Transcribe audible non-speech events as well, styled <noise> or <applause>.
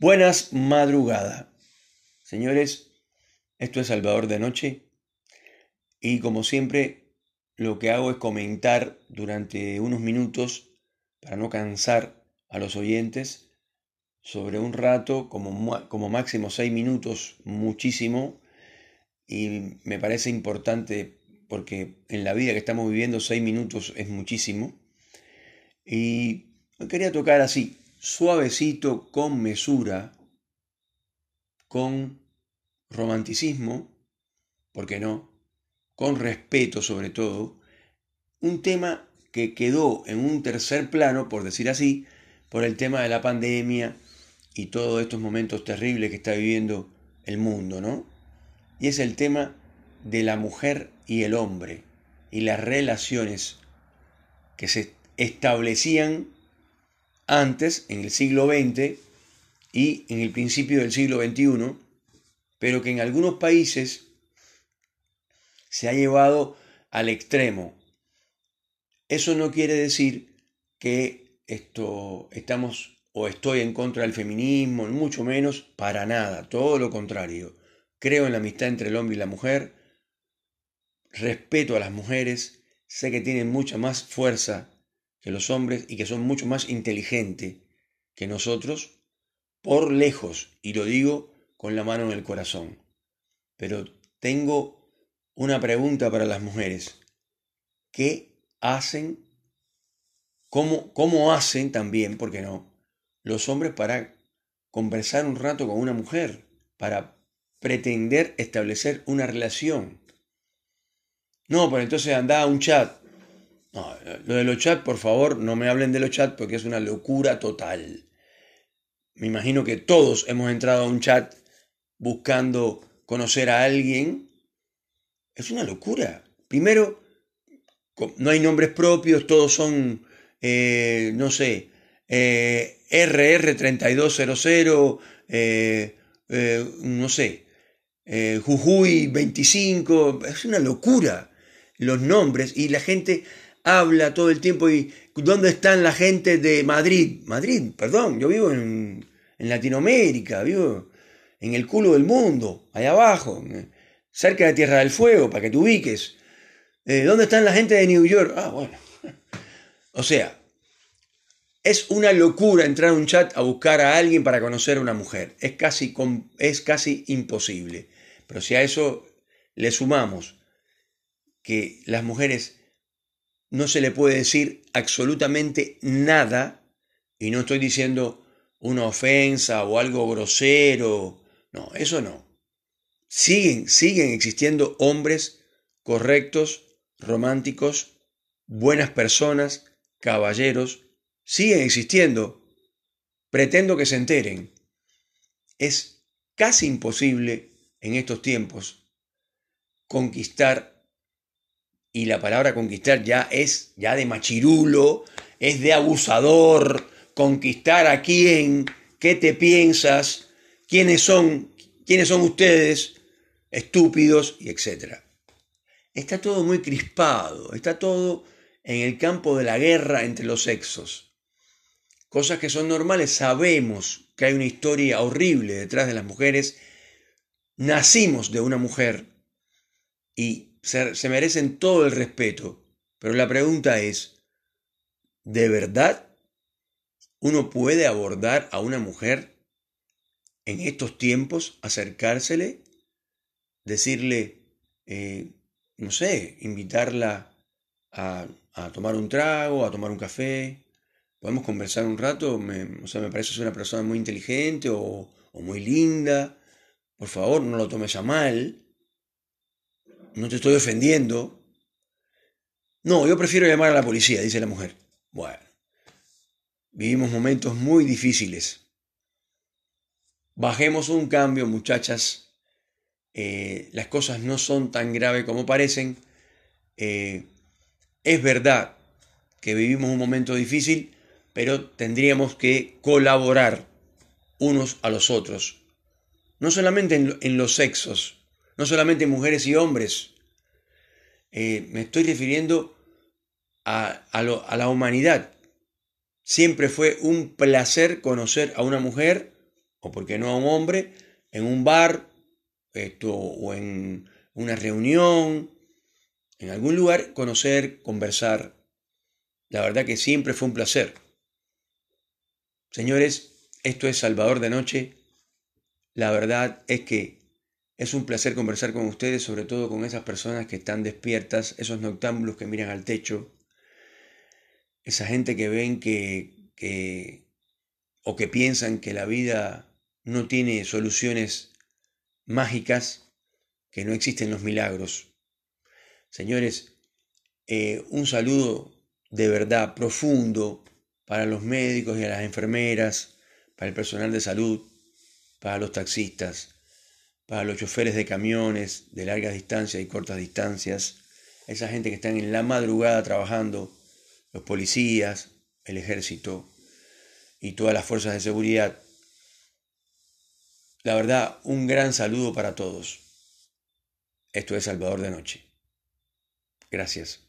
Buenas madrugada. Señores, esto es Salvador de Noche y como siempre lo que hago es comentar durante unos minutos para no cansar a los oyentes sobre un rato, como, como máximo seis minutos, muchísimo, y me parece importante porque en la vida que estamos viviendo seis minutos es muchísimo. Y quería tocar así, suavecito, con mesura, con romanticismo, ¿por qué no? Con respeto sobre todo, un tema que quedó en un tercer plano, por decir así, por el tema de la pandemia y todos estos momentos terribles que está viviendo el mundo, ¿no? Y es el tema de la mujer y el hombre y las relaciones que se establecían antes, en el siglo XX y en el principio del siglo XXI, pero que en algunos países se ha llevado al extremo. Eso no quiere decir que esto estamos o estoy en contra del feminismo, mucho menos, para nada, todo lo contrario. Creo en la amistad entre el hombre y la mujer, respeto a las mujeres, sé que tienen mucha más fuerza que los hombres y que son mucho más inteligentes que nosotros por lejos, y lo digo con la mano en el corazón. Pero tengo una pregunta para las mujeres. ¿Qué hacen? ¿Cómo, cómo hacen también, por qué no, los hombres para conversar un rato con una mujer, para pretender establecer una relación? No, pues entonces anda a un chat. No, lo de los chats, por favor, no me hablen de los chats porque es una locura total. Me imagino que todos hemos entrado a un chat buscando conocer a alguien. Es una locura. Primero, no hay nombres propios, todos son, eh, no sé, eh, RR3200, eh, no sé, Jujuy 25, es una locura los nombres y la gente habla todo el tiempo y ¿dónde están la gente de Madrid? Madrid, perdón, yo vivo en, Latinoamérica, vivo en el culo del mundo, allá abajo, cerca de Tierra del Fuego, para que te ubiques. Eh, ¿Dónde están la gente de New York? Ah, bueno. <laughs> O sea, es una locura entrar a un chat a buscar a alguien para conocer a una mujer. Es casi, es casi imposible. Pero si a eso le sumamos que las mujeres no se le puede decir absolutamente nada, y no estoy diciendo una ofensa o algo grosero, no, eso no. Siguen, siguen existiendo hombres correctos, románticos, buenas personas, caballeros, siguen existiendo. Pretendo que se enteren. Es casi imposible en estos tiempos conquistar y la palabra conquistar ya es ya de machirulo, es de abusador, conquistar a quién, qué te piensas, quiénes son, quiénes son ustedes, estúpidos y etc. Está todo muy crispado, está todo en el campo de la guerra entre los sexos. Cosas que son normales, sabemos que hay una historia horrible detrás de las mujeres. Nacimos de una mujer y se, merecen todo el respeto, pero la pregunta es, ¿de verdad uno puede abordar a una mujer en estos tiempos, acercársele, decirle, eh, no sé, invitarla a, tomar un trago, a tomar un café, podemos conversar un rato, me, o sea, me parece una persona muy inteligente o, o muy linda, por favor, no lo tomes a mal, no te estoy ofendiendo. No, yo prefiero llamar a la policía, dice la mujer. Bueno, vivimos momentos muy difíciles. Bajemos un cambio, muchachas. Eh, las cosas no son tan graves como parecen. Eh, es verdad que vivimos un momento difícil, pero tendríamos que colaborar unos a los otros. No solamente en los sexos, no solamente mujeres y hombres. Eh, me estoy refiriendo a, a la humanidad. Siempre fue un placer conocer a una mujer o por qué no a un hombre, en un bar esto, o en una reunión, en algún lugar, conocer, conversar. La verdad que siempre fue un placer. Señores, esto es Salvador de Noche. La verdad es que es un placer conversar con ustedes, sobre todo con esas personas que están despiertas, esos noctámbulos que miran al techo, esa gente que ven que, que o que piensan que la vida no tiene soluciones mágicas, que no existen los milagros. Señores, eh, un saludo de verdad profundo para los médicos y las enfermeras, para el personal de salud, para los taxistas, para los choferes de camiones de largas distancias y cortas distancias, esa gente que están en la madrugada trabajando, los policías, el ejército y todas las fuerzas de seguridad. La verdad, un gran saludo para todos. Esto es Salvador de Noche. Gracias.